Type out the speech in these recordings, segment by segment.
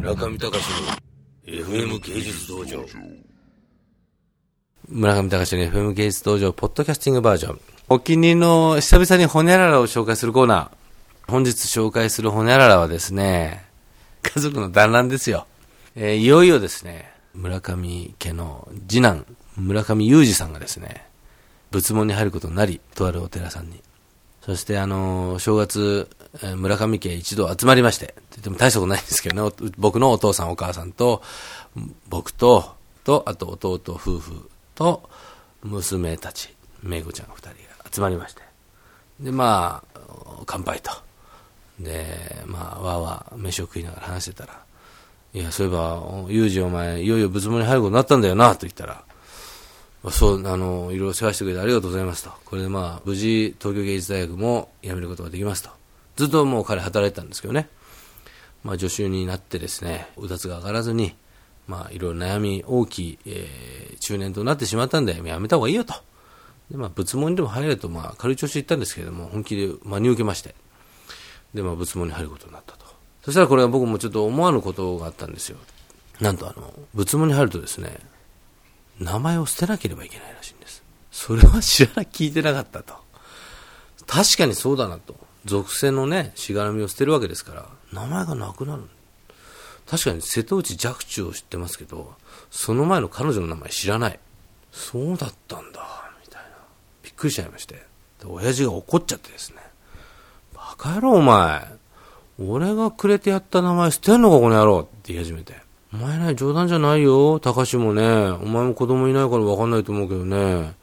村上隆の FM 芸術道場。村上隆の FM 芸術道場、ポッドキャスティングバージョン。お気に入りの久々にホニャララを紹介するコーナー。本日紹介するホニャララはですね、家族の団らんですよ。えーいよいよですね、村上家の次男、村上裕二さんがですね、仏門に入ることになり、とあるお寺さんに。そして、あの正月、村上家一度集まりまして、って言っても大したことないんですけどね、僕のお父さんお母さんと、僕と、と、あと弟夫婦と、娘たち、めいこちゃん二人が集まりまして。で、まあ、乾杯と。で、まあ、わーわー飯を食いながら話してたら、いや、そういえば、おユージお前、いよいよ仏門に入ることになったんだよな、と言ったら、そう、あの、いろいろ世話してくれてありがとうございますと。これでまあ、無事、東京芸術大学も辞めることができますと。ずっともう彼働いてたんですけどね。まあ、助手になってですね、うだつが上がらずに、まあ、いろいろ悩み大きい、えー中年となってしまったんで、やめた方がいいよと。で、まあ、仏門にでも入れると、まあ、軽い調子で言ったんですけれども、本気で真に受けまして。で、まあ、仏門に入ることになったと。そしたらこれは僕もちょっと思わぬことがあったんですよ。なんとあの、仏門に入るとですね、名前を捨てなければいけないらしいんです。それは知らな、聞いてなかったと。確かにそうだなと。属性のね、しがらみを捨てるわけですから、名前がなくなる。確かに瀬戸内寂中を知ってますけど、その前の彼女の名前知らない。そうだったんだ、みたいな。びっくりしちゃいまして。で、親父が怒っちゃってですね。バカ野郎お前。俺がくれてやった名前捨てんのかこの野郎って言い始めて。お前ね、冗談じゃないよ。高志もね。お前も子供いないからわかんないと思うけどね。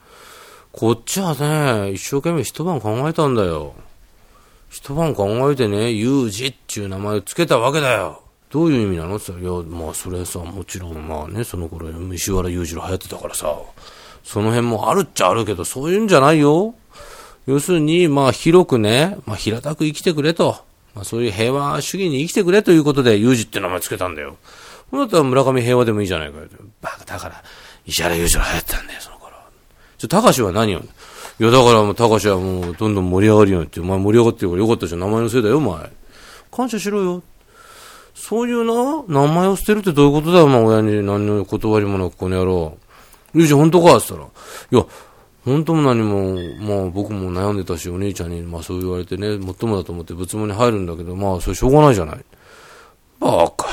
こっちはね、一生懸命一晩考えたんだよ。一晩考えてね、ユージっていう名前を付けたわけだよ。どういう意味なの？って言ったら、いや、まあそれさ、もちろんまあね、その頃石原裕次郎流行ってたからさ、その辺もあるっちゃあるけど、そういうんじゃないよ。要するに、まあ広くね、まあ平たく生きてくれと。まあそういう平和主義に生きてくれということで、裕二って名前つけたんだよ。ほんだったら村上平和でもいいじゃないかよ。バカ、だから、石原裕次郎流行ったんだよ、その頃。ちょ、高志は何をいや、だからもう、高志はもう、どんどん盛り上がるよって、お前盛り上がってるからよかったじゃん、名前のせいだよ、お前。感謝しろよ。そういうな、名前を捨てるってどういうことだよ、まあ、親に何の断りもなく、この野郎。ゆうじ、本当か？って言ったら、いや、本当も何も、まあ僕も悩んでたし、お兄ちゃんに、まあそう言われてね、もっともだと思って仏門に入るんだけど、まあそれしょうがないじゃない。バカ野郎、お前、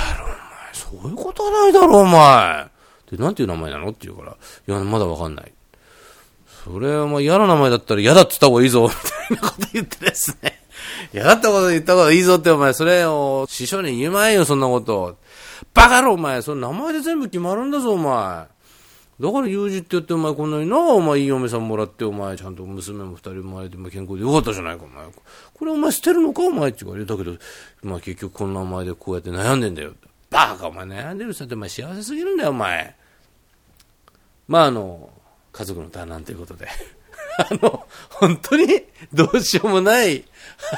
そういうことはないだろ、お前。で、なんていう名前なの？って言うから、いや、まだわかんない。それはまあ嫌な名前だったら嫌だって言った方がいいぞ、みたいなこと言ってですね。嫌だったこと言った方がいいぞって、お前、それを師匠に言えまいよ、そんなこと。バカ野郎、お前、その名前で全部決まるんだぞ、お前。だから、裕二って言って、お前、こんなにな、お前、いい嫁さんもらって、お前、ちゃんと娘も二人生まれて、健康でよかったじゃないか、お前。これ、お前、捨てるのか、お前って言われたけど、まあ、結局、こんな名前でこうやって悩んでんだよ。バカ、お前、悩んでる人って、お前、幸せすぎるんだよ、お前。まあ、あの、家族の団らんということで。あの、本当にどうしようもない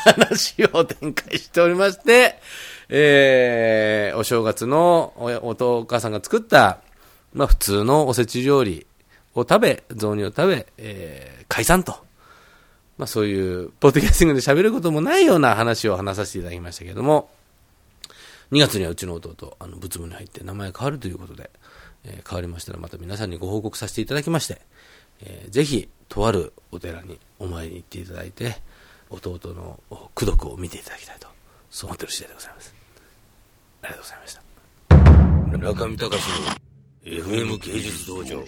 話を展開しておりまして、えー、お正月のお父お母さんが作った、まあ普通のおせち料理を食べ、雑煮を食べ、えー、解散と。まあそういう、ポッドキャスティングで喋ることもないような話を話させていただきましたけれども、2月にはうちの弟、あの、仏門に入って名前変わるということで、えー変わりましたらまた皆さんにご報告させていただきまして、えーぜひ、とあるお寺にお参りに行っていただいて、弟の功徳を見ていただきたいと、そう思ってる次第でございます。ありがとうございました。村上隆の FM 芸術道場。